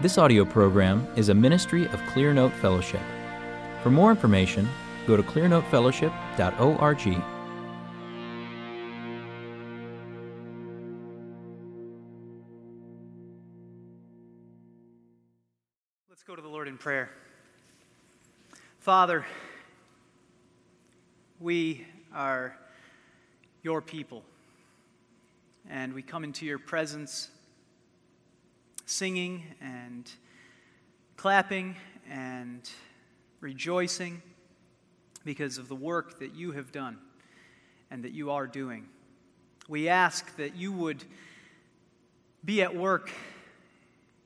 This audio program is a ministry of Clearnote Fellowship. For more information, go to clearnotefellowship.org. Let's go to the Lord in prayer. Father, we are your people, and we come into your presence singing and clapping and rejoicing because of the work that you have done and that you are doing. We ask that you would be at work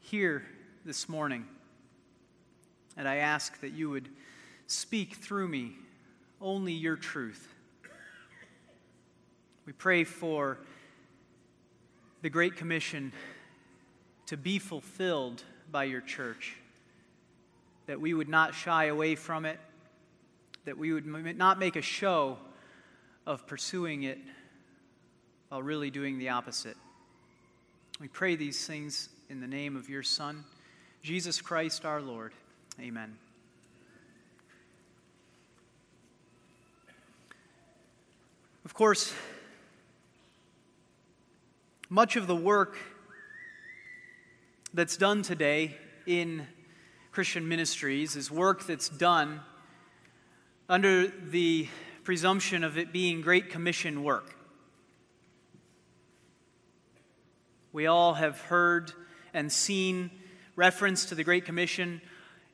here this morning. And I ask that you would speak through me only your truth. We pray for the Great Commission to be fulfilled by your church, that we would not shy away from it, that we would not make a show of pursuing it while really doing the opposite. We pray these things in the name of your Son, Jesus Christ our Lord. Amen. Of course, much of the work that's done today in Christian ministries is work that's done under the presumption of it being Great Commission work. We all have heard and seen reference to the Great Commission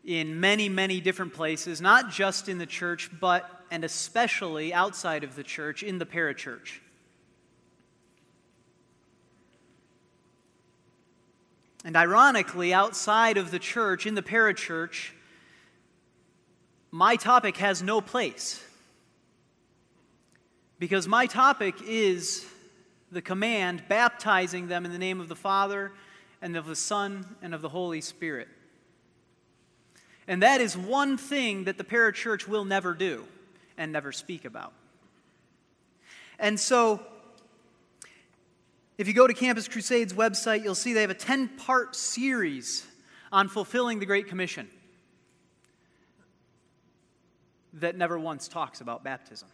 in many, many different places, not just in the church, but and especially outside of the church in the parachurch. And ironically, outside of the church, in the parachurch, my topic has no place. Because my topic is the command baptizing them in the name of the Father and of the Son and of the Holy Spirit. And that is one thing that the parachurch will never do and never speak about. And so, if you go to Campus Crusade's website, you'll see they have a 10 part series on fulfilling the Great Commission that never once talks about baptism.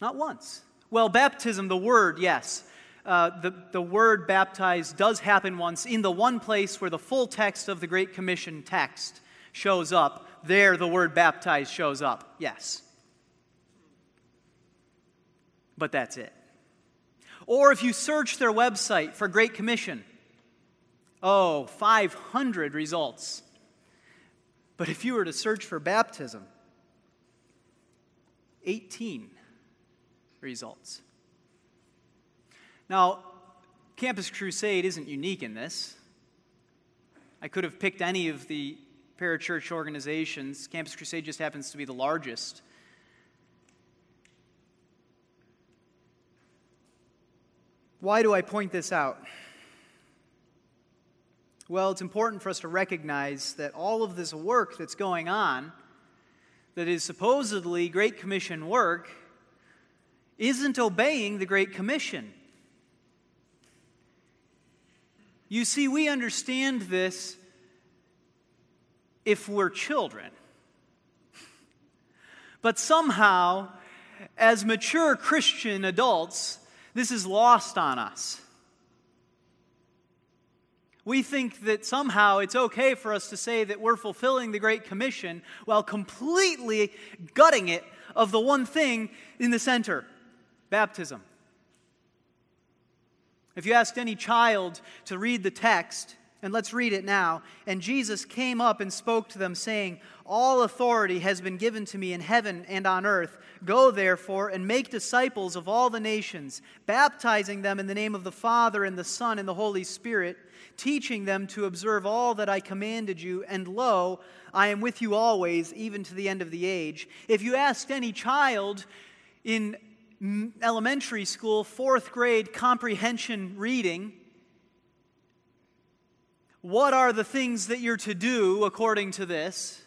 Not once. Well, baptism, the word, yes. Uh, the, the word baptized does happen once in the one place where the full text of the Great Commission text shows up. There, the word baptized shows up, yes but that's it. Or if you search their website for Great Commission, oh, 500 results. But if you were to search for baptism, 18 results. Now, Campus Crusade isn't unique in this. I could have picked any of the parachurch organizations. Campus Crusade just happens to be the largest. Why do I point this out? Well, it's important for us to recognize that all of this work that's going on, that is supposedly Great Commission work, isn't obeying the Great Commission. You see, we understand this if we're children. But somehow, as mature Christian adults, this is lost on us. We think that somehow it's okay for us to say that we're fulfilling the Great Commission while completely gutting it of the one thing in the center baptism. If you asked any child to read the text, and let's read it now. And Jesus came up and spoke to them, saying, All authority has been given to me in heaven and on earth. Go therefore and make disciples of all the nations, baptizing them in the name of the Father and the Son and the Holy Spirit, teaching them to observe all that I commanded you. And lo, I am with you always, even to the end of the age. If you asked any child in elementary school, fourth grade comprehension reading, what are the things that you're to do according to this?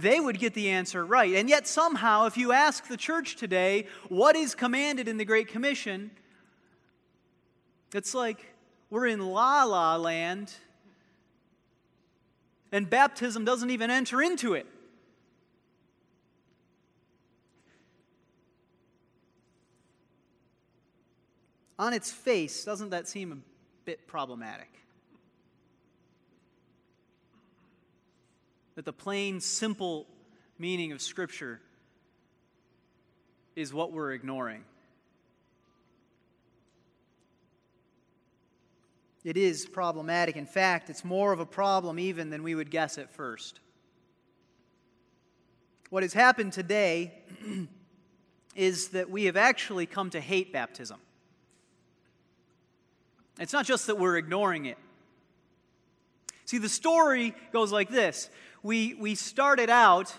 They would get the answer right. And yet, somehow, if you ask the church today what is commanded in the Great Commission, it's like, we're in la la land, and baptism doesn't even enter into it. On its face, doesn't that seem a bit problematic? That the plain, simple meaning of Scripture is what we're ignoring. It is problematic. In fact, it's more of a problem even than we would guess at first. What has happened today is that we have actually come to hate baptism. It's not just that we're ignoring it. See, the story goes like this we, we started out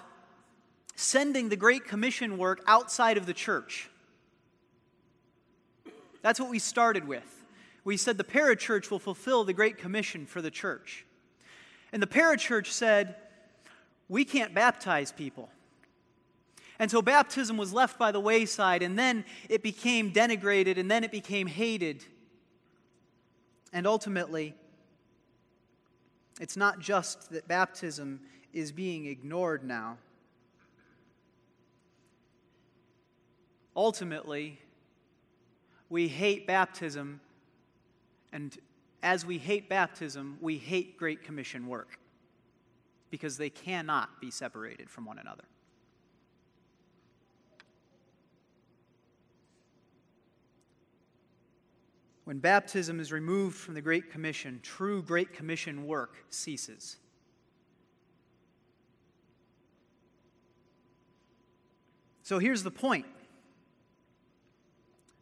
sending the Great Commission work outside of the church. That's what we started with we said the parachurch will fulfill the Great Commission for the church. And the parachurch said, we can't baptize people. And so baptism was left by the wayside, and then it became denigrated, and then it became hated. And ultimately, it's not just that baptism is being ignored now. Ultimately, we hate baptism and as we hate baptism, we hate Great Commission work because they cannot be separated from one another. When baptism is removed from the Great Commission, true Great Commission work ceases. So here's the point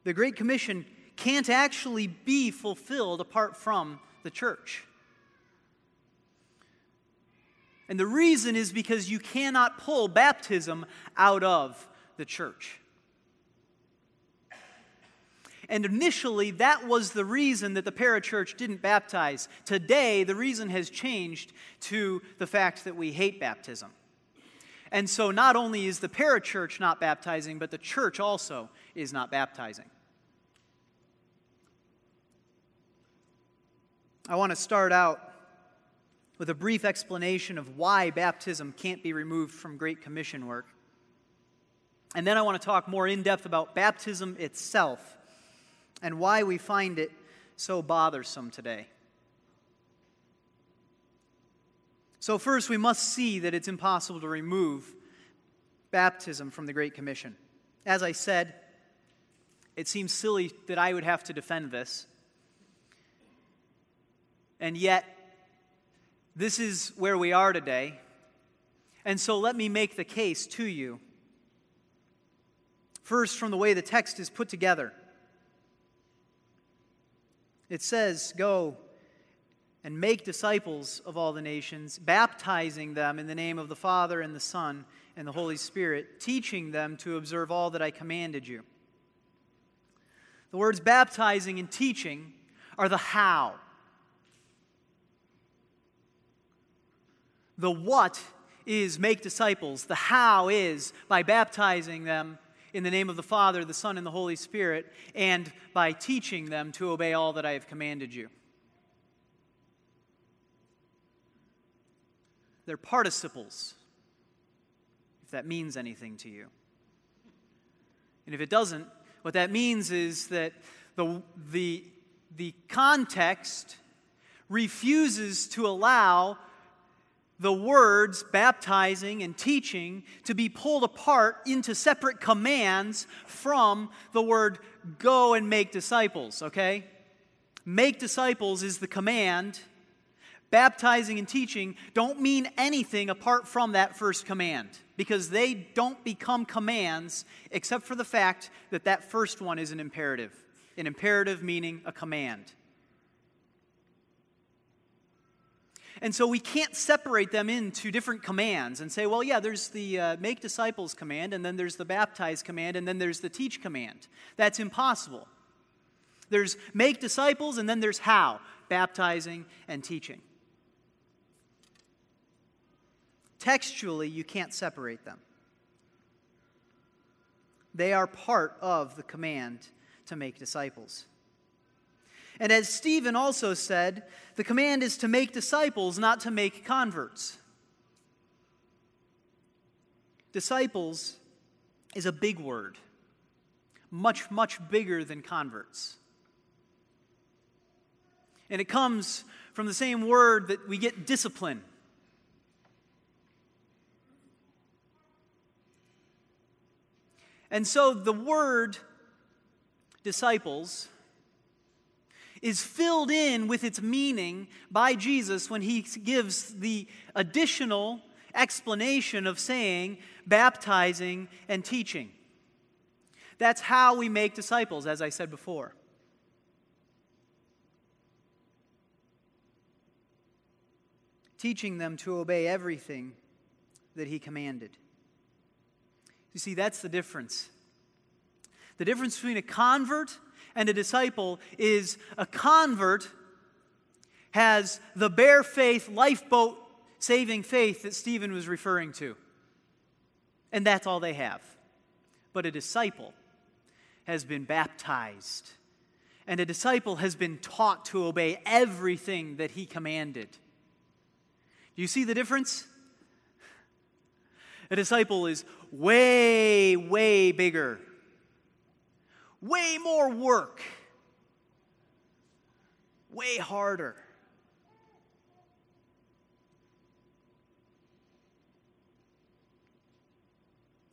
the Great Commission can't actually be fulfilled apart from the church. And the reason is because you cannot pull baptism out of the church. And initially, that was the reason that the parachurch didn't baptize. Today, the reason has changed to the fact that we hate baptism. And so, not only is the parachurch not baptizing, but the church also is not baptizing. I want to start out with a brief explanation of why baptism can't be removed from Great Commission work. And then I want to talk more in depth about baptism itself and why we find it so bothersome today. So, first, we must see that it's impossible to remove baptism from the Great Commission. As I said, it seems silly that I would have to defend this. And yet, this is where we are today. And so let me make the case to you. First, from the way the text is put together, it says, Go and make disciples of all the nations, baptizing them in the name of the Father and the Son and the Holy Spirit, teaching them to observe all that I commanded you. The words baptizing and teaching are the how. The what is make disciples. The how is by baptizing them in the name of the Father, the Son, and the Holy Spirit, and by teaching them to obey all that I have commanded you. They're participles, if that means anything to you. And if it doesn't, what that means is that the, the, the context refuses to allow the words baptizing and teaching to be pulled apart into separate commands from the word go and make disciples, okay? Make disciples is the command. Baptizing and teaching don't mean anything apart from that first command because they don't become commands except for the fact that that first one is an imperative. An imperative meaning a command. And so we can't separate them into different commands and say, well, yeah, there's the uh, make disciples command, and then there's the baptize command, and then there's the teach command. That's impossible. There's make disciples, and then there's how baptizing and teaching. Textually, you can't separate them. They are part of the command to make disciples. And as Stephen also said, the command is to make disciples, not to make converts. Disciples is a big word, much, much bigger than converts. And it comes from the same word that we get discipline. And so the word disciples is filled in with its meaning by Jesus when he gives the additional explanation of saying baptizing and teaching. That's how we make disciples, as I said before. Teaching them to obey everything that he commanded. You see, that's the difference. The difference between a convert and a disciple is a convert has the bare faith, lifeboat saving faith that Stephen was referring to. And that's all they have. But a disciple has been baptized, and a disciple has been taught to obey everything that he commanded. Do you see the difference? A disciple is way, way bigger, way more work, way harder.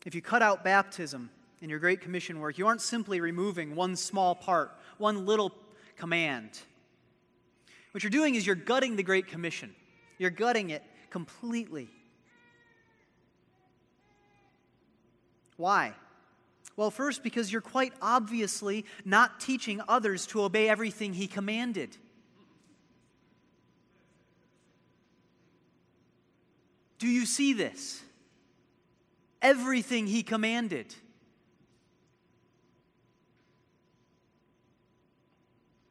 If you cut out baptism in your Great Commission work, you aren't simply removing one small part, one little command. What you're doing is you're gutting the Great Commission, you're gutting it completely. Why? Well, first, because you're quite obviously not teaching others to obey everything He commanded. Do you see this? everything he commanded.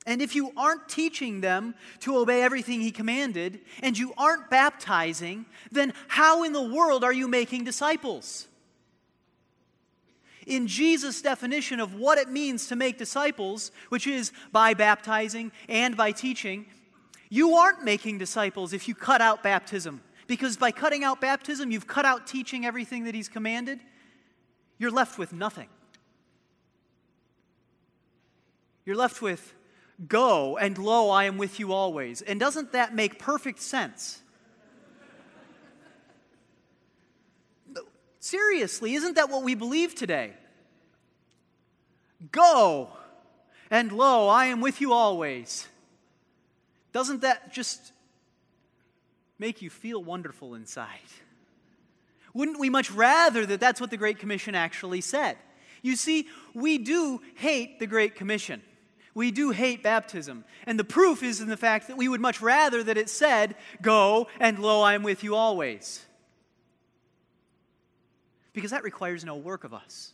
And if you aren't teaching them to obey everything he commanded, and you aren't baptizing, then how in the world are you making disciples? In Jesus' definition of what it means to make disciples, which is by baptizing and by teaching, you aren't making disciples if you cut out baptism. Because by cutting out baptism, you've cut out teaching everything that He's commanded. You're left with nothing. You're left with, Go, and lo, I am with you always. And doesn't that make perfect sense? Seriously, isn't that what we believe today? Go, and lo, I am with you always. Doesn't that just make you feel wonderful inside. Wouldn't we much rather that that's what the Great Commission actually said? You see, we do hate the Great Commission. We do hate baptism. And the proof is in the fact that we would much rather that it said, Go, and lo, I am with you always. Because that requires no work of us.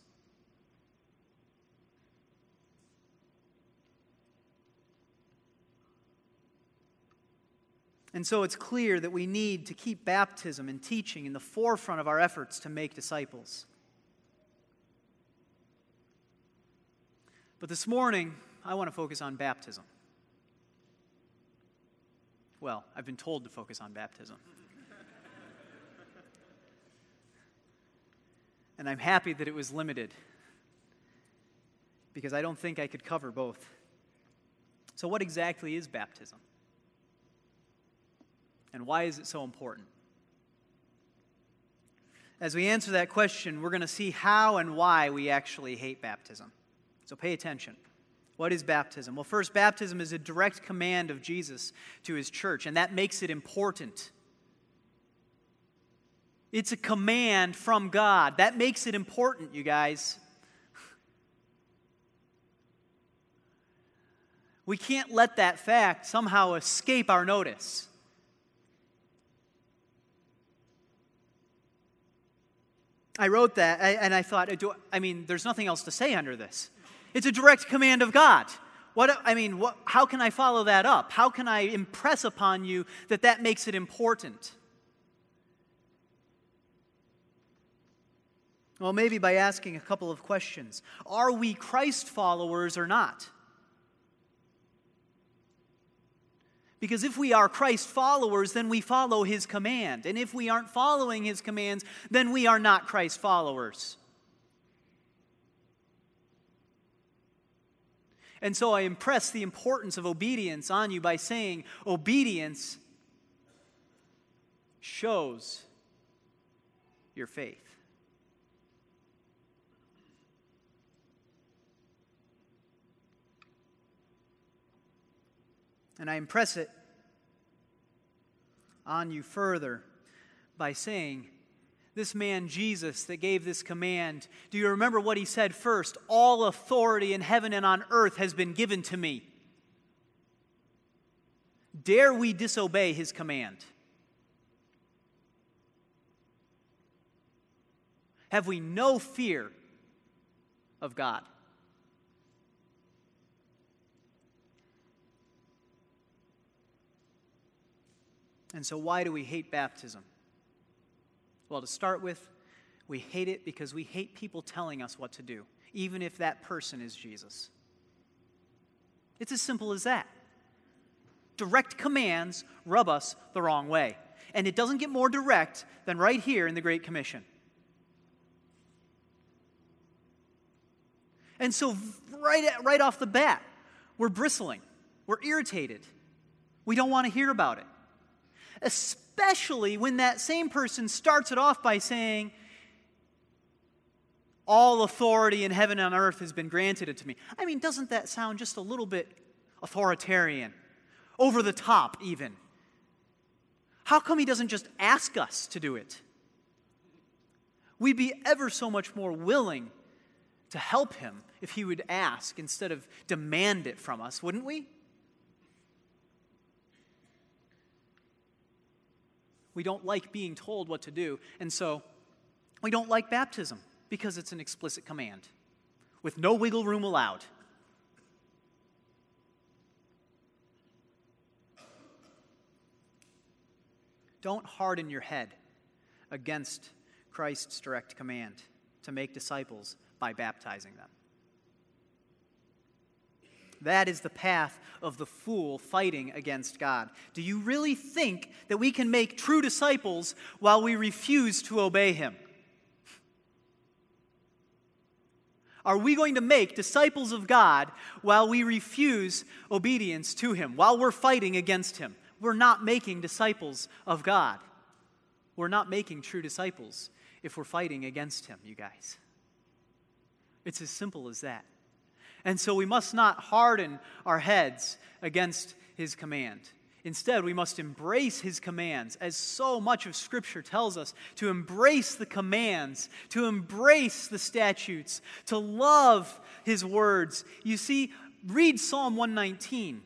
And so it's clear that we need to keep baptism and teaching in the forefront of our efforts to make disciples. But this morning, I want to focus on baptism. Well, I've been told to focus on baptism. And I'm happy that it was limited because I don't think I could cover both. So, what exactly is baptism? And why is it so important? As we answer that question, we're going to see how and why we actually hate baptism. So pay attention. What is baptism? Well, first, baptism is a direct command of Jesus to his church, and that makes it important. It's a command from God. That makes it important, you guys. We can't let that fact somehow escape our notice. I wrote that and I thought, I mean, there's nothing else to say under this. It's a direct command of God. What, I mean, what, how can I follow that up? How can I impress upon you that that makes it important? Well, maybe by asking a couple of questions. Are we Christ followers or not? Because if we are Christ followers, then we follow his command. And if we aren't following his commands, then we are not Christ followers. And so I impress the importance of obedience on you by saying obedience shows your faith. And I impress it on you further by saying, this man Jesus that gave this command, do you remember what he said first? All authority in heaven and on earth has been given to me. Dare we disobey his command? Have we no fear of God? And so, why do we hate baptism? Well, to start with, we hate it because we hate people telling us what to do, even if that person is Jesus. It's as simple as that. Direct commands rub us the wrong way. And it doesn't get more direct than right here in the Great Commission. And so, right, right off the bat, we're bristling, we're irritated, we don't want to hear about it. Especially when that same person starts it off by saying, All authority in heaven and earth has been granted it to me. I mean, doesn't that sound just a little bit authoritarian? Over the top, even. How come he doesn't just ask us to do it? We'd be ever so much more willing to help him if he would ask instead of demand it from us, wouldn't we? We don't like being told what to do. And so we don't like baptism because it's an explicit command with no wiggle room allowed. Don't harden your head against Christ's direct command to make disciples by baptizing them. That is the path of the fool fighting against God. Do you really think that we can make true disciples while we refuse to obey Him? Are we going to make disciples of God while we refuse obedience to Him, while we're fighting against Him? We're not making disciples of God. We're not making true disciples if we're fighting against Him, you guys. It's as simple as that. And so we must not harden our heads against his command. Instead, we must embrace his commands, as so much of Scripture tells us to embrace the commands, to embrace the statutes, to love his words. You see, read Psalm 119.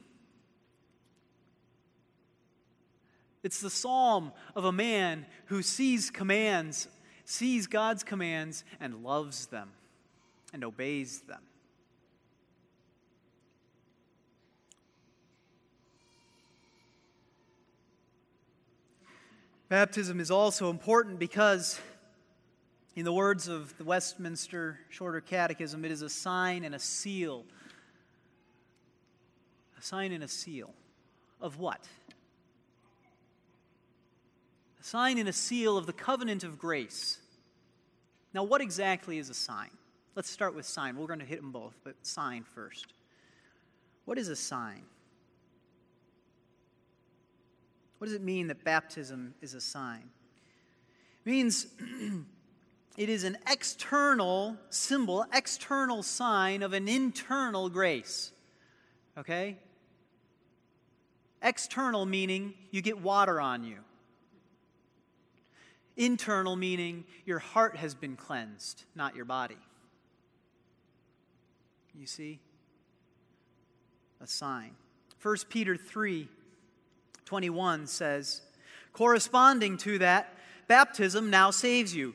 It's the psalm of a man who sees commands, sees God's commands, and loves them and obeys them. Baptism is also important because, in the words of the Westminster Shorter Catechism, it is a sign and a seal. A sign and a seal of what? A sign and a seal of the covenant of grace. Now, what exactly is a sign? Let's start with sign. We're going to hit them both, but sign first. What is a sign? What does it mean that baptism is a sign? It means it is an external symbol, external sign of an internal grace. Okay? External meaning you get water on you. Internal meaning your heart has been cleansed, not your body. You see? A sign. 1 Peter 3 21 says, corresponding to that, baptism now saves you.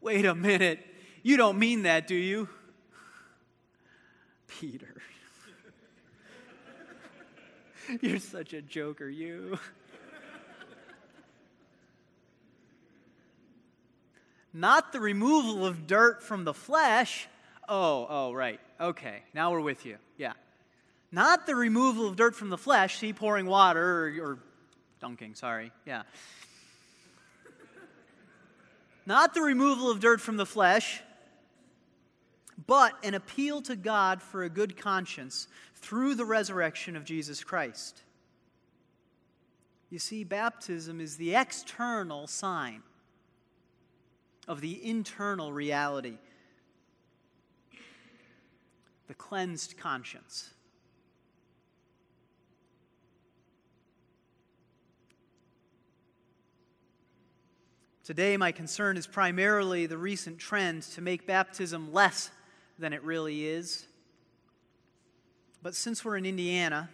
Wait a minute. You don't mean that, do you? Peter. You're such a joker, you. Not the removal of dirt from the flesh, Oh, oh, right. Okay, now we're with you. Yeah. Not the removal of dirt from the flesh, see, pouring water or, or dunking, sorry. Yeah. Not the removal of dirt from the flesh, but an appeal to God for a good conscience through the resurrection of Jesus Christ. You see, baptism is the external sign of the internal reality, the cleansed conscience. Today, my concern is primarily the recent trend to make baptism less than it really is. But since we're in Indiana,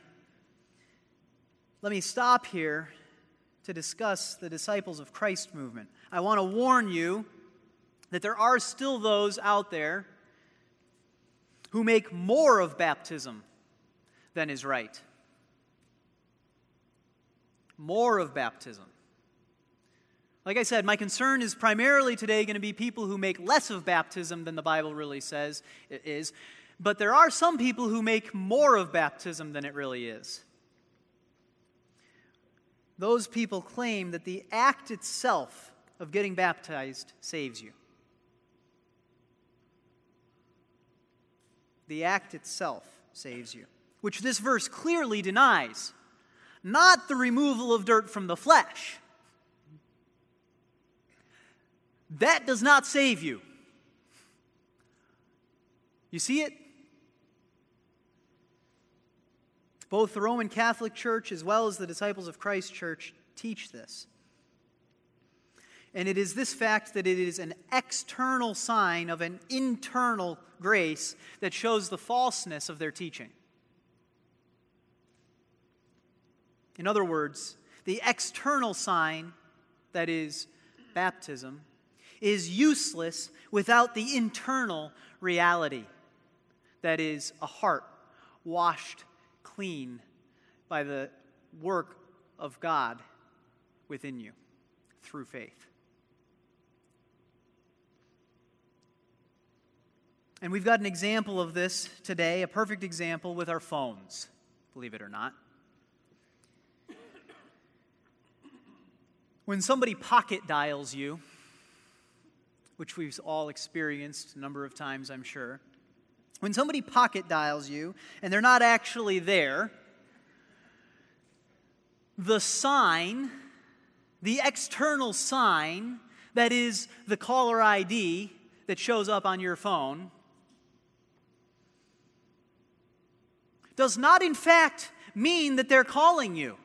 let me stop here to discuss the Disciples of Christ movement. I want to warn you that there are still those out there who make more of baptism than is right. More of baptism. Like I said, my concern is primarily today going to be people who make less of baptism than the Bible really says it is. But there are some people who make more of baptism than it really is. Those people claim that the act itself of getting baptized saves you. The act itself saves you, which this verse clearly denies. Not the removal of dirt from the flesh That does not save you. You see it? Both the Roman Catholic Church as well as the Disciples of Christ Church teach this. And it is this fact that it is an external sign of an internal grace that shows the falseness of their teaching. In other words, the external sign, that is, baptism, is useless without the internal reality that is, a heart washed clean by the work of God within you through faith. And we've got an example of this today, a perfect example with our phones, believe it or not. When somebody pocket dials you, which we've all experienced a number of times, I'm sure. When somebody pocket dials you and they're not actually there, the sign, the external sign that is the caller ID that shows up on your phone, does not in fact mean that they're calling you.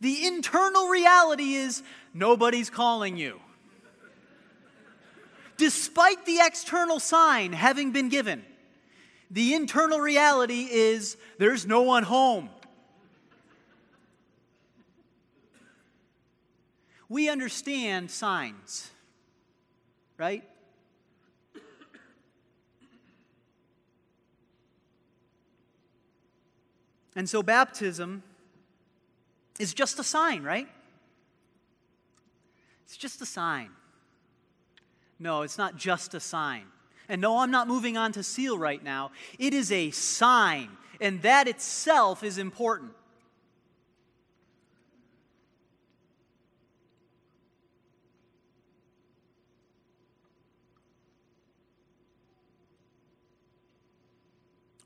The internal reality is nobody's calling you despite the external sign having been given. The internal reality is there's no one home. We understand signs, right? And so baptism is just a sign, right? It's just a sign. No, it's not just a sign. And no, I'm not moving on to seal right now. It is a sign, and that itself is important.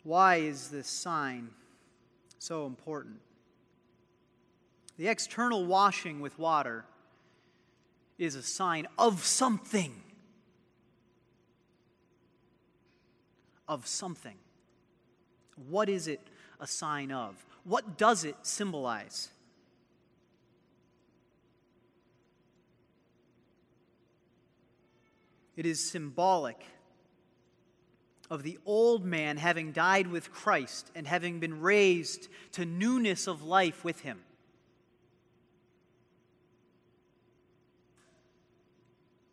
Why is this sign so important? The external washing with water is a sign of something. of something. What is it a sign of? What does it symbolize? It is symbolic of the old man having died with Christ and having been raised to newness of life with him.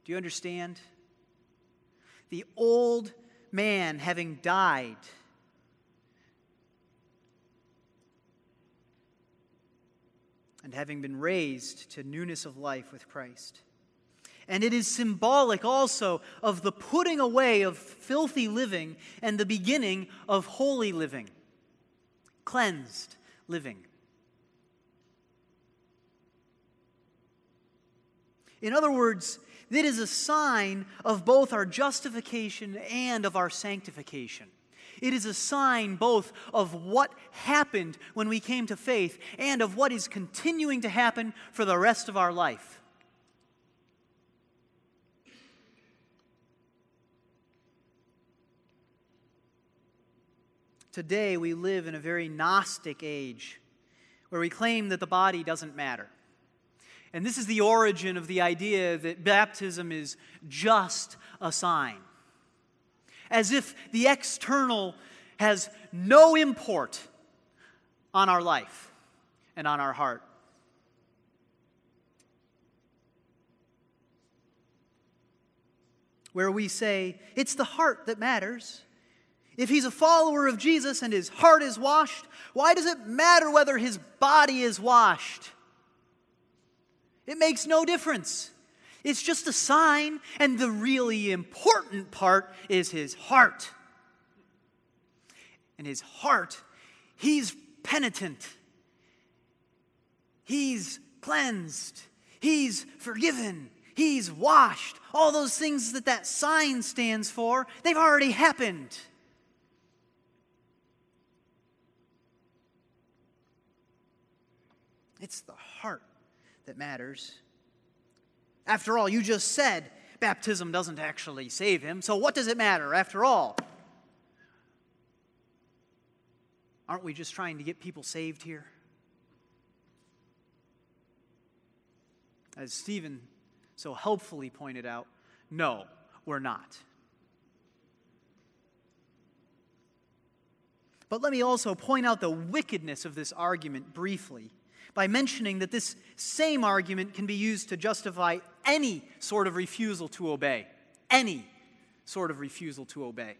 Do you understand? The old man having died. And having been raised to newness of life with Christ. And it is symbolic also of the putting away of filthy living and the beginning of holy living, cleansed living. In other words, it is a sign of both our justification and of our sanctification. It is a sign both of what happened when we came to faith and of what is continuing to happen for the rest of our life. Today, we live in a very Gnostic age where we claim that the body doesn't matter. And this is the origin of the idea that baptism is just a sign. As if the external has no import on our life and on our heart. Where we say, it's the heart that matters. If he's a follower of Jesus and his heart is washed, why does it matter whether his body is washed? It makes no difference. It's just a sign, and the really important part is his heart. And his heart, he's penitent, he's cleansed, he's forgiven, he's washed. All those things that that sign stands for, they've already happened. It's the heart that matters. After all, you just said baptism doesn't actually save him, so what does it matter after all? Aren't we just trying to get people saved here? As Stephen so helpfully pointed out, no, we're not. But let me also point out the wickedness of this argument briefly by mentioning that this same argument can be used to justify any sort of refusal to obey. Any sort of refusal to obey.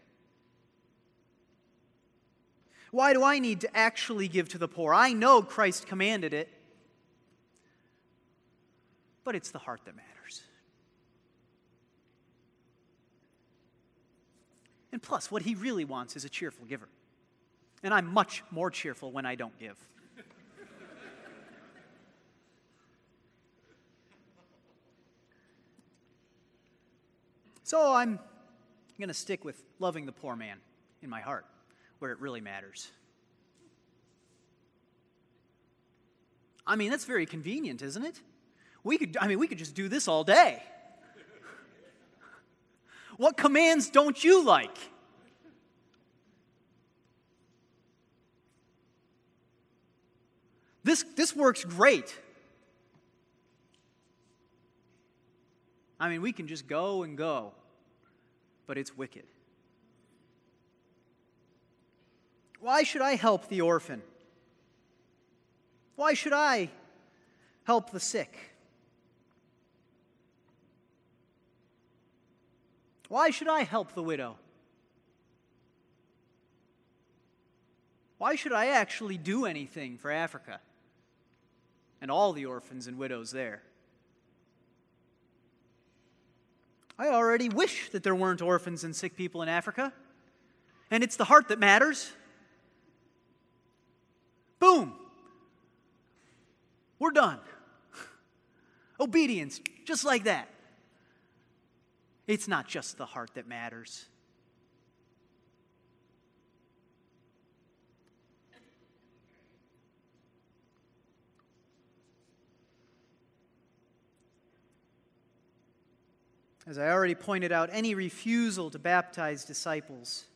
Why do I need to actually give to the poor? I know Christ commanded it, but it's the heart that matters. And plus, what he really wants is a cheerful giver. And I'm much more cheerful when I don't give. So I'm going to stick with loving the poor man in my heart, where it really matters. I mean, that's very convenient, isn't it? We could, I mean, we could just do this all day. What commands don't you like? This, this works great. I mean, we can just go and go but it's wicked. Why should I help the orphan? Why should I help the sick? Why should I help the widow? Why should I actually do anything for Africa and all the orphans and widows there? I already wish that there weren't orphans and sick people in Africa. And it's the heart that matters. Boom. We're done. Obedience, just like that. It's not just the heart that matters. As I already pointed out, any refusal to baptize disciples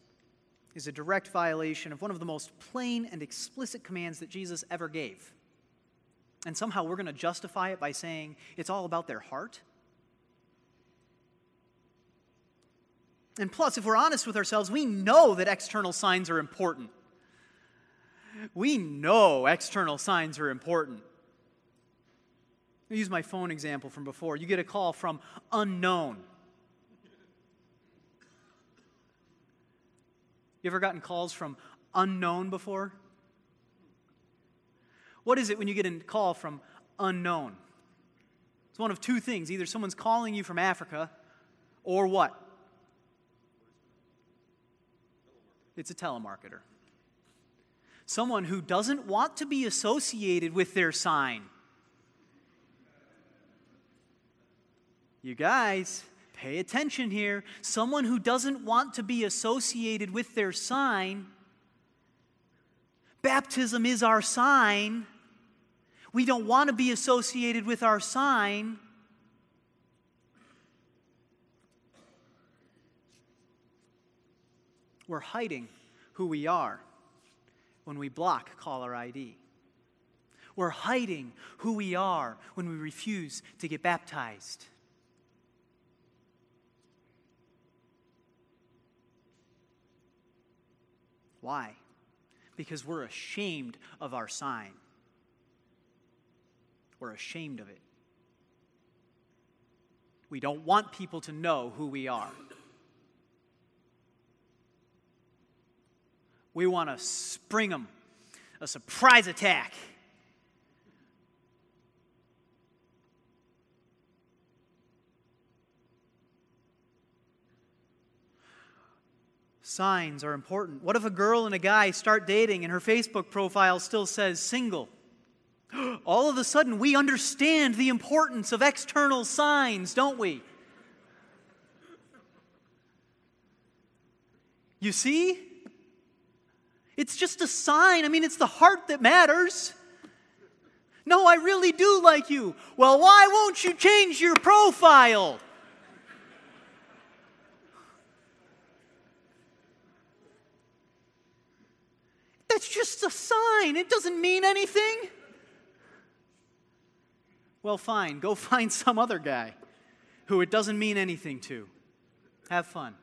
is a direct violation of one of the most plain and explicit commands that Jesus ever gave. And somehow we're going to justify it by saying it's all about their heart. And plus, if we're honest with ourselves, we know that external signs are important. We know external signs are important. I'll use my phone example from before. You get a call from unknown. You ever gotten calls from unknown before? What is it when you get a call from unknown? It's one of two things either someone's calling you from Africa, or what? It's a telemarketer. Someone who doesn't want to be associated with their sign. You guys, pay attention here. Someone who doesn't want to be associated with their sign. Baptism is our sign. We don't want to be associated with our sign. We're hiding who we are when we block caller ID. We're hiding who we are when we refuse to get baptized. Why? Because we're ashamed of our sign. We're ashamed of it. We don't want people to know who we are. We want to spring them a surprise attack. Signs are important. What if a girl and a guy start dating and her Facebook profile still says single? All of a sudden, we understand the importance of external signs, don't we? You see? It's just a sign. I mean, it's the heart that matters. No, I really do like you. Well, why won't you change your profile? That's just a sign. It doesn't mean anything. Well, fine. Go find some other guy who it doesn't mean anything to. Have fun.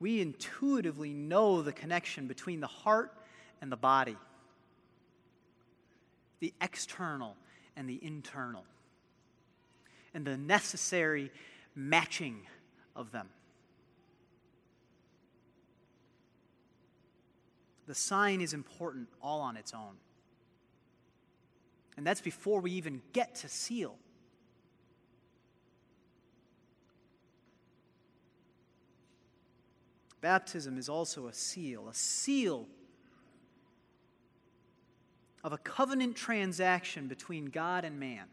we intuitively know the connection between the heart and the body, the external and the internal, and the necessary matching of them. The sign is important all on its own. And that's before we even get to seal. Baptism is also a seal, a seal of a covenant transaction between God and man.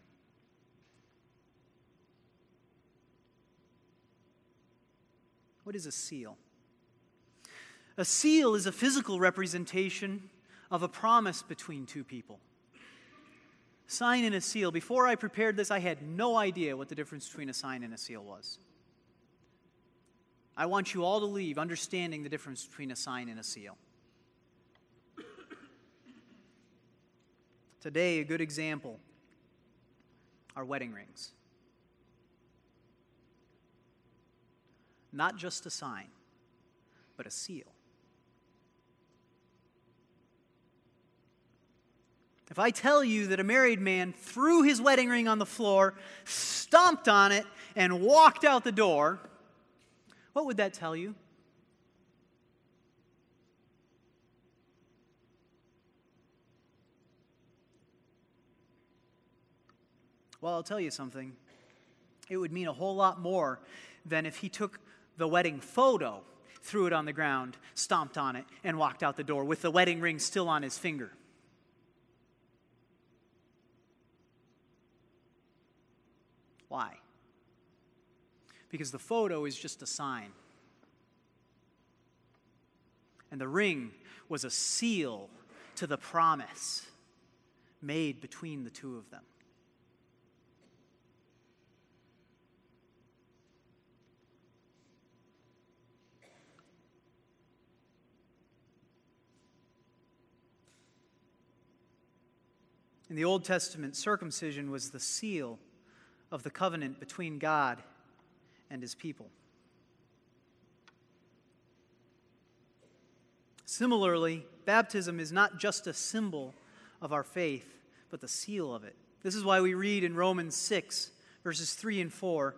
What is a seal? A seal is a physical representation of a promise between two people. Sign and a seal. Before I prepared this, I had no idea what the difference between a sign and a seal was. I want you all to leave understanding the difference between a sign and a seal. Today, a good example are wedding rings. Not just a sign, but a seal. If I tell you that a married man threw his wedding ring on the floor, stomped on it, and walked out the door, what would that tell you? Well, I'll tell you something. It would mean a whole lot more than if he took the wedding photo, threw it on the ground, stomped on it, and walked out the door with the wedding ring still on his finger. Why? because the photo is just a sign. And the ring was a seal to the promise made between the two of them. In the Old Testament, circumcision was the seal of the covenant between God and his people. Similarly, baptism is not just a symbol of our faith, but the seal of it. This is why we read in Romans 6, verses 3 and 4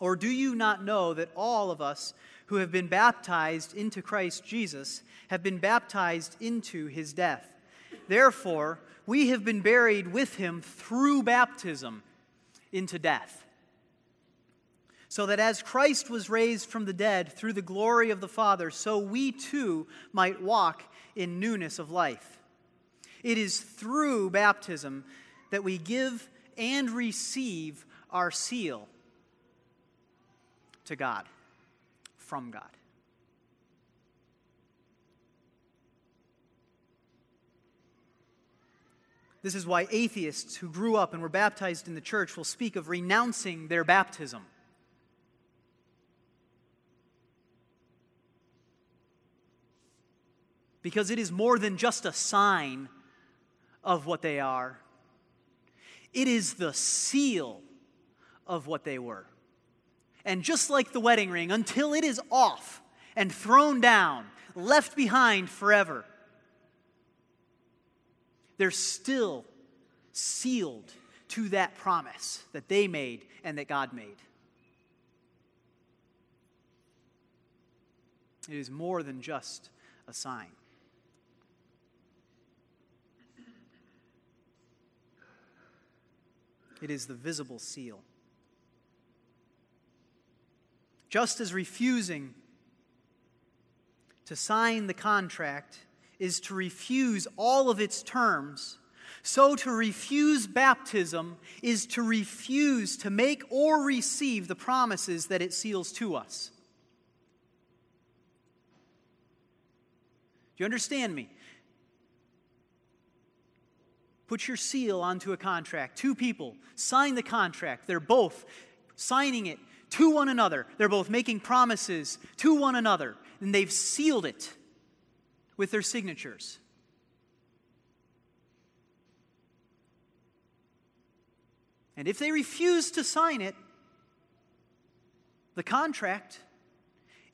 Or do you not know that all of us who have been baptized into Christ Jesus have been baptized into his death? Therefore, we have been buried with him through baptism into death. So that as Christ was raised from the dead through the glory of the Father, so we too might walk in newness of life. It is through baptism that we give and receive our seal to God, from God. This is why atheists who grew up and were baptized in the church will speak of renouncing their baptism. Because it is more than just a sign of what they are, it is the seal of what they were. And just like the wedding ring, until it is off and thrown down, left behind forever, they're still sealed to that promise that they made and that God made. It is more than just a sign. It is the visible seal. Just as refusing to sign the contract is to refuse all of its terms, so to refuse baptism is to refuse to make or receive the promises that it seals to us. Do you understand me? Put your seal onto a contract. Two people sign the contract. They're both signing it to one another. They're both making promises to one another, and they've sealed it with their signatures. And if they refuse to sign it, the contract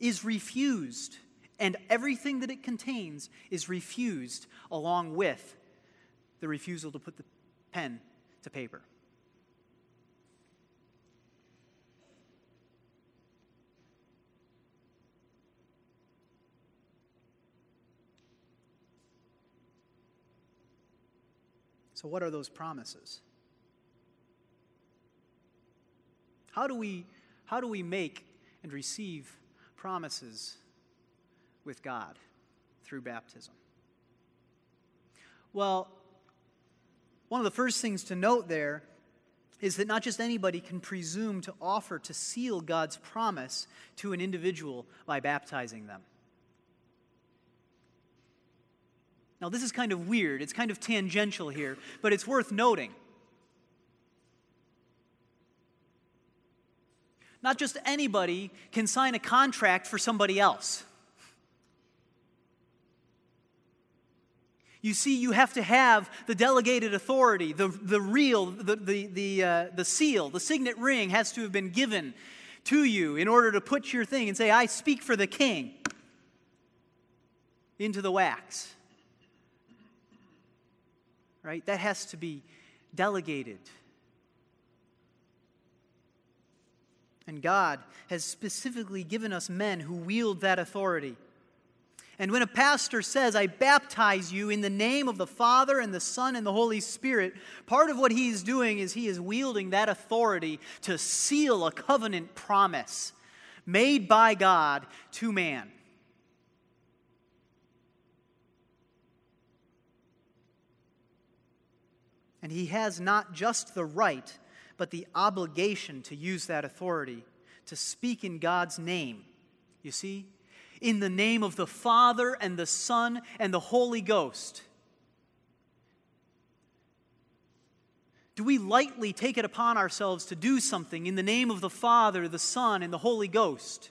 is refused, and everything that it contains is refused along with the refusal to put the pen to paper. So, what are those promises? How do we, how do we make and receive promises with God through baptism? Well, one of the first things to note there is that not just anybody can presume to offer to seal God's promise to an individual by baptizing them. Now, this is kind of weird, it's kind of tangential here, but it's worth noting. Not just anybody can sign a contract for somebody else. You see, you have to have the delegated authority, the, the real, the, the, the, uh, the seal, the signet ring has to have been given to you in order to put your thing and say, I speak for the king into the wax. Right? That has to be delegated. And God has specifically given us men who wield that authority. And when a pastor says, I baptize you in the name of the Father and the Son and the Holy Spirit, part of what he's doing is he is wielding that authority to seal a covenant promise made by God to man. And he has not just the right, but the obligation to use that authority to speak in God's name. You see? in the name of the Father and the Son and the Holy Ghost. Do we lightly take it upon ourselves to do something in the name of the Father, the Son, and the Holy Ghost?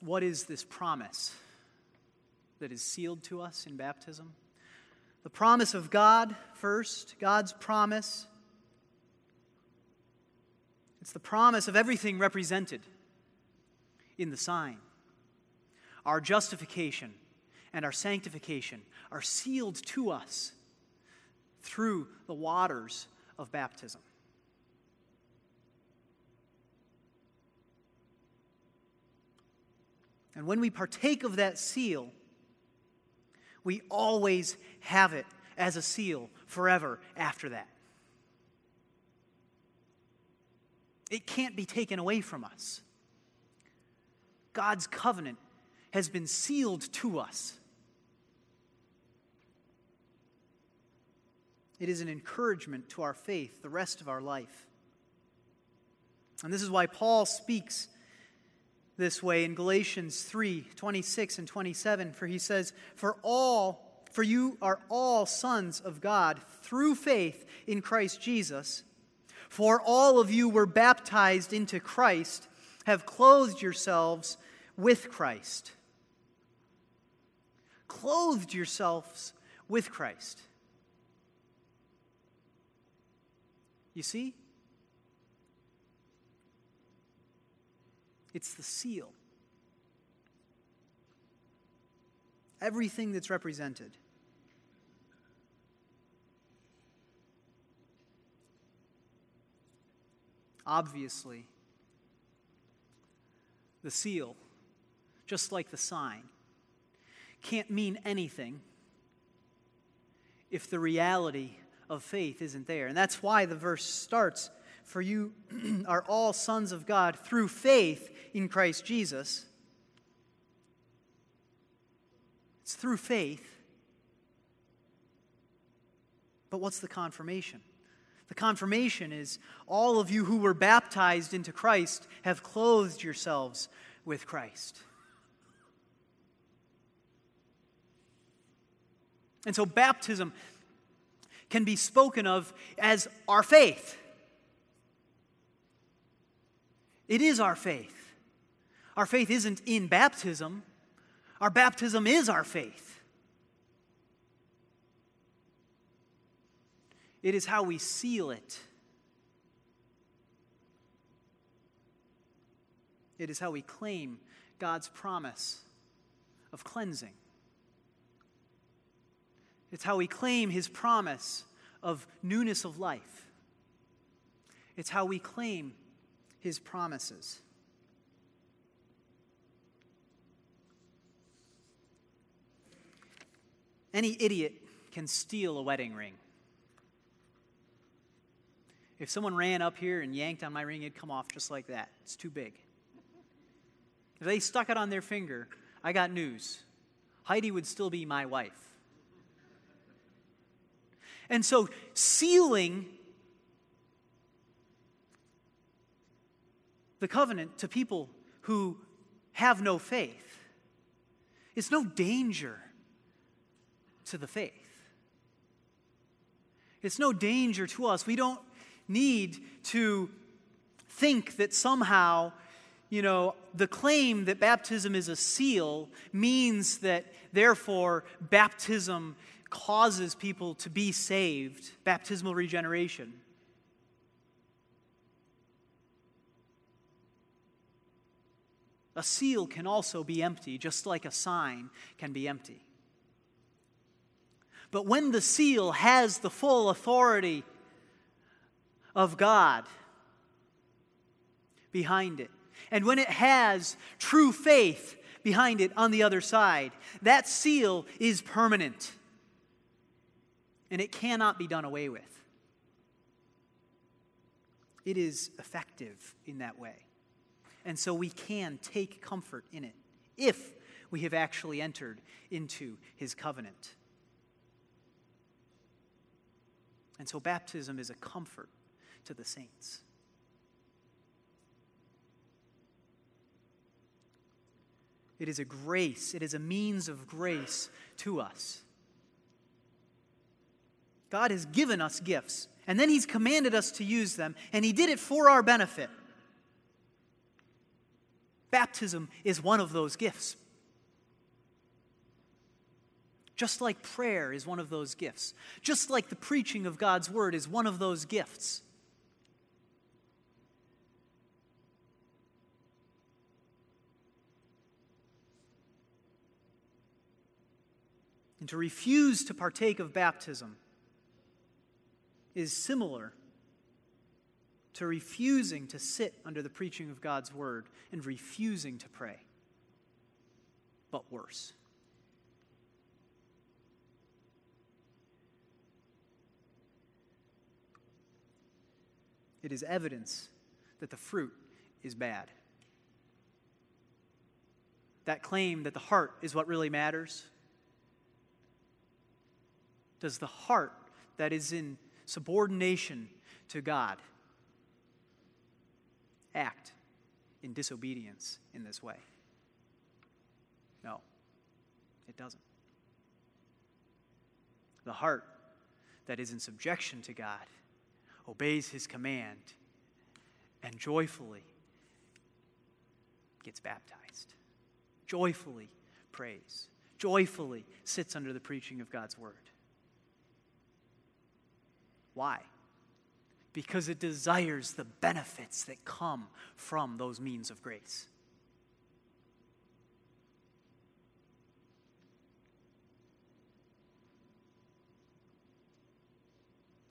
What is this promise that is sealed to us in baptism? The promise of God first, God's promise. It's the promise of everything represented in the sign. Our justification and our sanctification are sealed to us through the waters of baptism. And when we partake of that seal, we always have it as a seal forever after that. It can't be taken away from us. God's covenant has been sealed to us. It is an encouragement to our faith the rest of our life. And this is why Paul speaks this way in Galatians 3 26 and 27, for he says, For all for you are all sons of God through faith in Christ Jesus. For all of you were baptized into Christ, have clothed yourselves with Christ. Clothed yourselves with Christ. You see? It's the seal. Everything that's represented. Obviously, the seal, just like the sign, can't mean anything if the reality of faith isn't there. And that's why the verse starts For you are all sons of God through faith in Christ Jesus. It's through faith. But what's the confirmation? The confirmation is all of you who were baptized into Christ have clothed yourselves with Christ. And so baptism can be spoken of as our faith. It is our faith. Our faith isn't in baptism, our baptism is our faith. It is how we seal it. It is how we claim God's promise of cleansing. It's how we claim his promise of newness of life. It's how we claim his promises. Any idiot can steal a wedding ring. If someone ran up here and yanked on my ring, it'd come off just like that. It's too big. If they stuck it on their finger, I got news. Heidi would still be my wife. And so, sealing the covenant to people who have no faith. It's no danger to the faith. It's no danger to us. We don't need to think that somehow, you know, the claim that baptism is a seal means that therefore baptism causes people to be saved, baptismal regeneration. A seal can also be empty, just like a sign can be empty. But when the seal has the full authority of God behind it. And when it has true faith behind it on the other side, that seal is permanent. And it cannot be done away with. It is effective in that way. And so we can take comfort in it if we have actually entered into his covenant. And so baptism is a comfort to the saints. It is a grace, it is a means of grace to us. God has given us gifts, and then He's commanded us to use them, and He did it for our benefit. Baptism is one of those gifts. Just like prayer is one of those gifts. Just like the preaching of God's word is one of those gifts. and to refuse to partake of baptism is similar to refusing to sit under the preaching of God's word and refusing to pray. but worse. It is evidence that the fruit is bad. That claim that the heart is what really matters. Does the heart that is in subordination to God act in disobedience in this way? No, it doesn't. The heart that is in subjection to God obeys his command and joyfully gets baptized, joyfully prays, joyfully sits under the preaching of God's word. Why? Because it desires the benefits that come from those means of grace.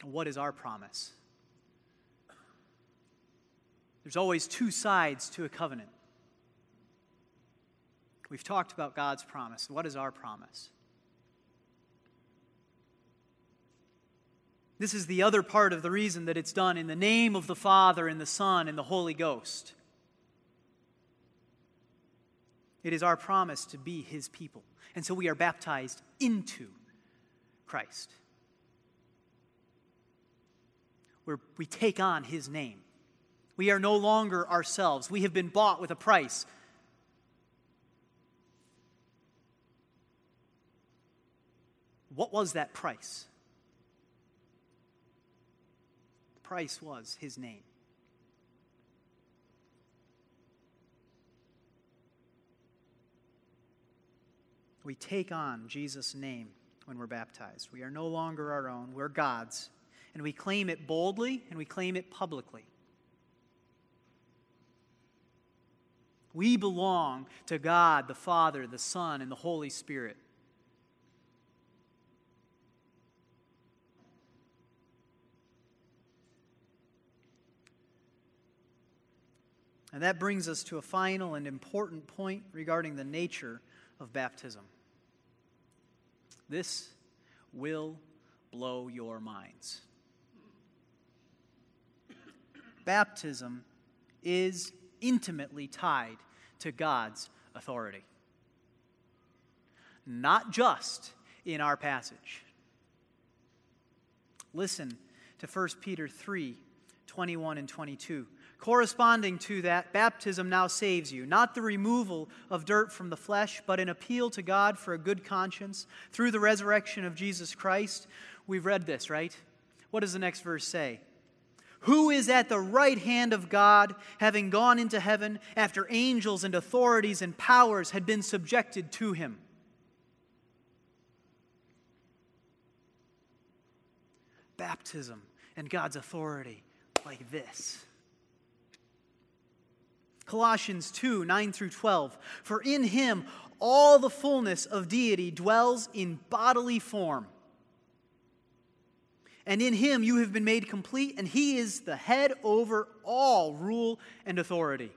What is our promise? There's always two sides to a covenant. We've talked about God's promise. What is our promise? This is the other part of the reason that it's done in the name of the Father and the Son and the Holy Ghost. It is our promise to be His people. And so we are baptized into Christ. Where we take on His name. We are no longer ourselves. We have been bought with a price. What was that price? The price was his name. We take on Jesus' name when we're baptized. We are no longer our own, we're God's. And we claim it boldly and we claim it publicly. We belong to God, the Father, the Son, and the Holy Spirit. And that brings us to a final and important point regarding the nature of baptism. This will blow your minds. Baptism is intimately tied to God's authority. Not just in our passage. Listen to 1 Peter 3 21 and 22. Corresponding to that, baptism now saves you, not the removal of dirt from the flesh, but an appeal to God for a good conscience through the resurrection of Jesus Christ. We've read this, right? What does the next verse say? who is at the right hand of God, having gone into heaven after angels and authorities and powers had been subjected to him. Baptism and God's authority like this. Colossians 2 9 through 12. For in him all the fullness of deity dwells in bodily form and in him you have been made complete, and he is the head over all rule and authority.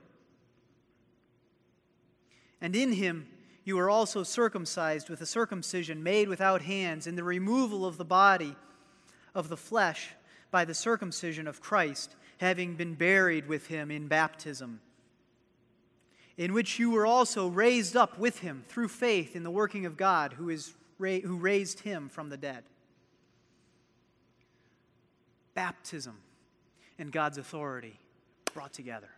And in him you are also circumcised with a circumcision made without hands, in the removal of the body of the flesh by the circumcision of Christ, having been buried with him in baptism, in which you were also raised up with him through faith in the working of God who, is, who raised him from the dead baptism and God's authority brought together.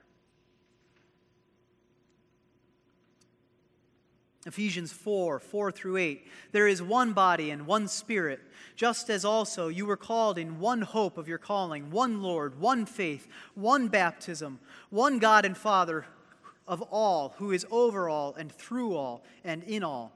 Ephesians 4 4 through 8. There is one body and one spirit, just as also you were called in one hope of your calling, one Lord, one faith, one baptism, one God and Father of all, who is over all and through all and in all.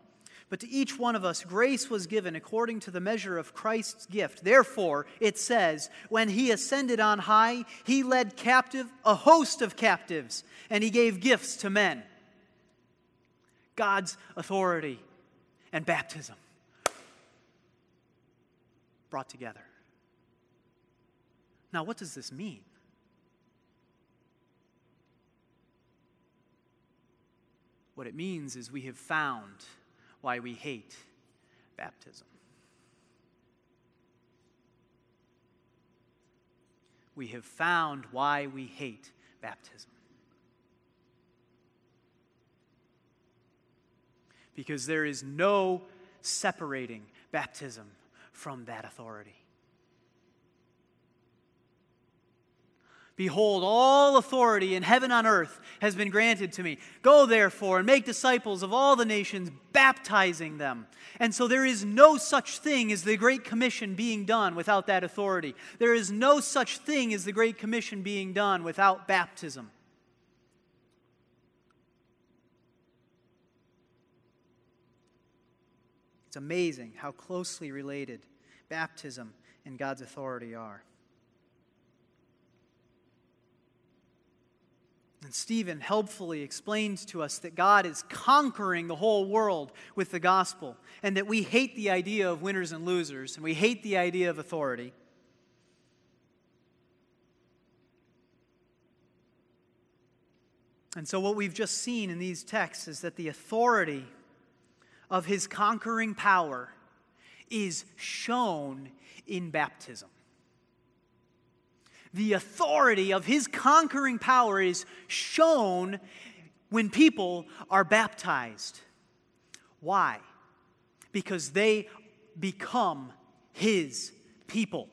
But to each one of us, grace was given according to the measure of Christ's gift. Therefore, it says, when he ascended on high, he led captive a host of captives, and he gave gifts to men. God's authority and baptism brought together. Now, what does this mean? What it means is we have found why we hate baptism. We have found why we hate baptism. Because there is no separating baptism from that authority. Behold, all authority in heaven and earth has been granted to me. Go therefore and make disciples of all the nations, baptizing them. And so there is no such thing as the Great Commission being done without that authority. There is no such thing as the Great Commission being done without baptism. It's amazing how closely related baptism and God's authority are. And Stephen helpfully explains to us that God is conquering the whole world with the gospel, and that we hate the idea of winners and losers, and we hate the idea of authority. And so, what we've just seen in these texts is that the authority of his conquering power is shown in baptism the authority of his conquering power is shown when people are baptized. Why? Because they become his people.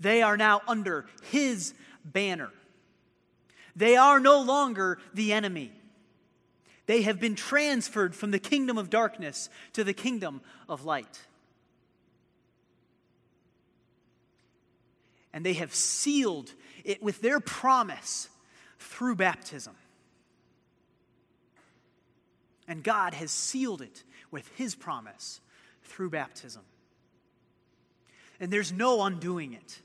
They are now under his banner. They are no longer the enemy. They have been transferred from the kingdom of darkness to the kingdom of light. And they have sealed it with their promise through baptism. And God has sealed it with his promise through baptism. And there's no undoing it.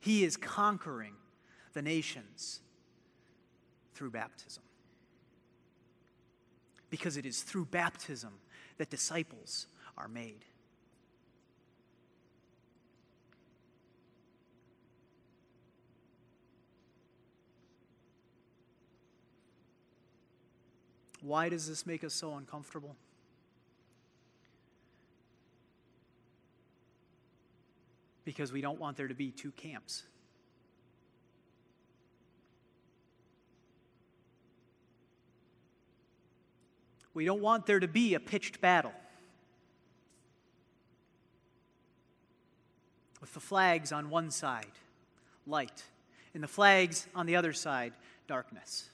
He is conquering the nations through baptism. Because it is through baptism that disciples are made. Why does this make us so uncomfortable? Because we don't want there to be two camps. We don't want there to be a pitched battle. With the flags on one side, light, and the flags on the other side, darkness.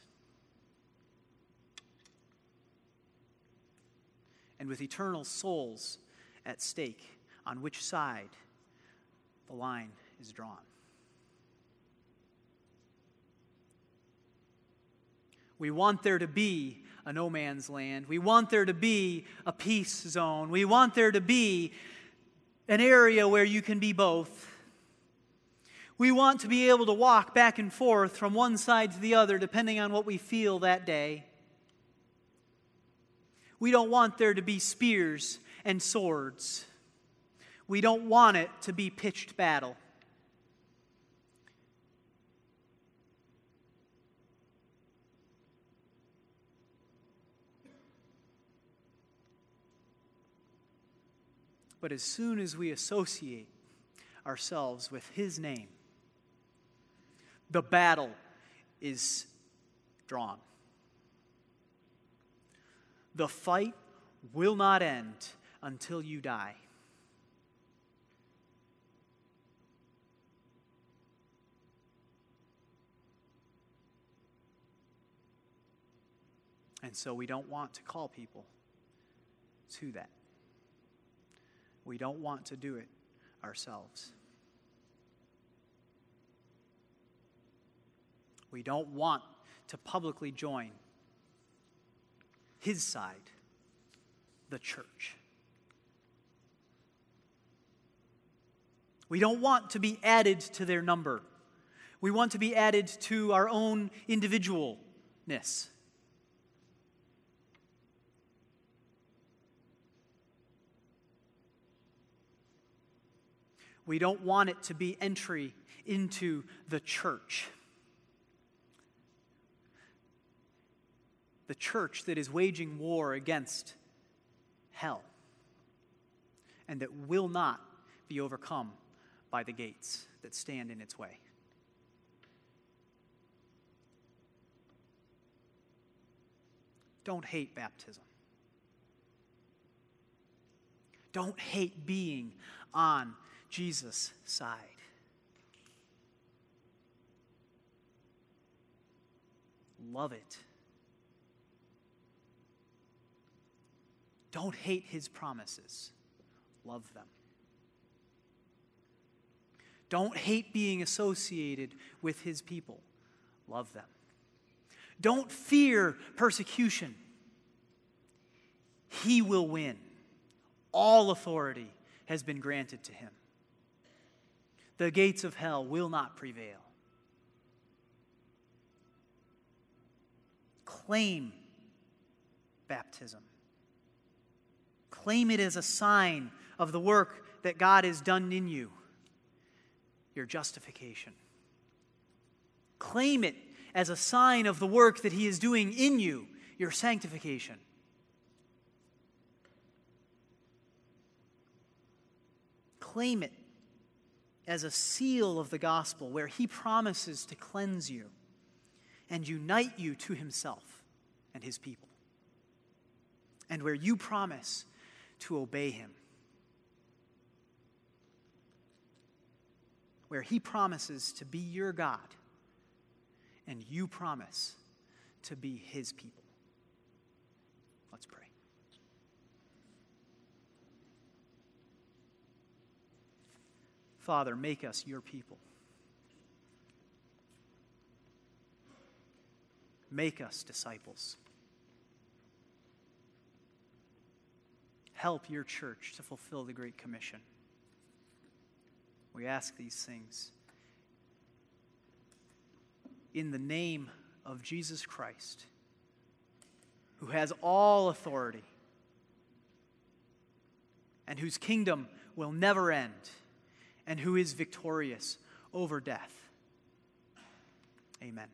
And with eternal souls at stake, on which side the line is drawn. We want there to be a no man's land. We want there to be a peace zone. We want there to be an area where you can be both. We want to be able to walk back and forth from one side to the other depending on what we feel that day. We don't want there to be spears and swords. We don't want it to be pitched battle. But as soon as we associate ourselves with His name, the battle is drawn. The fight will not end until you die. And so we don't want to call people to that. We don't want to do it ourselves. We don't want to publicly join his side, the church. We don't want to be added to their number. We want to be added to our own individualness. We don't want it to be entry into the church. The church that is waging war against hell and that will not be overcome by the gates that stand in its way. Don't hate baptism. Don't hate being on Jesus' side. Love it. Don't hate his promises, love them. Don't hate being associated with his people, love them. Don't fear persecution. He will win. All authority has been granted to him. The gates of hell will not prevail. Claim baptism. Claim it as a sign of the work that God has done in you, your justification. Claim it as a sign of the work that He is doing in you, your sanctification. Claim it as a seal of the gospel where He promises to cleanse you and unite you to Himself and His people, and where you promise to obey him. Where he promises to be your God and you promise to be his people. Let's pray. Father, make us your people. Make us disciples. Help your church to fulfill the Great Commission. We ask these things in the name of Jesus Christ, who has all authority and whose kingdom will never end, and who is victorious over death. Amen.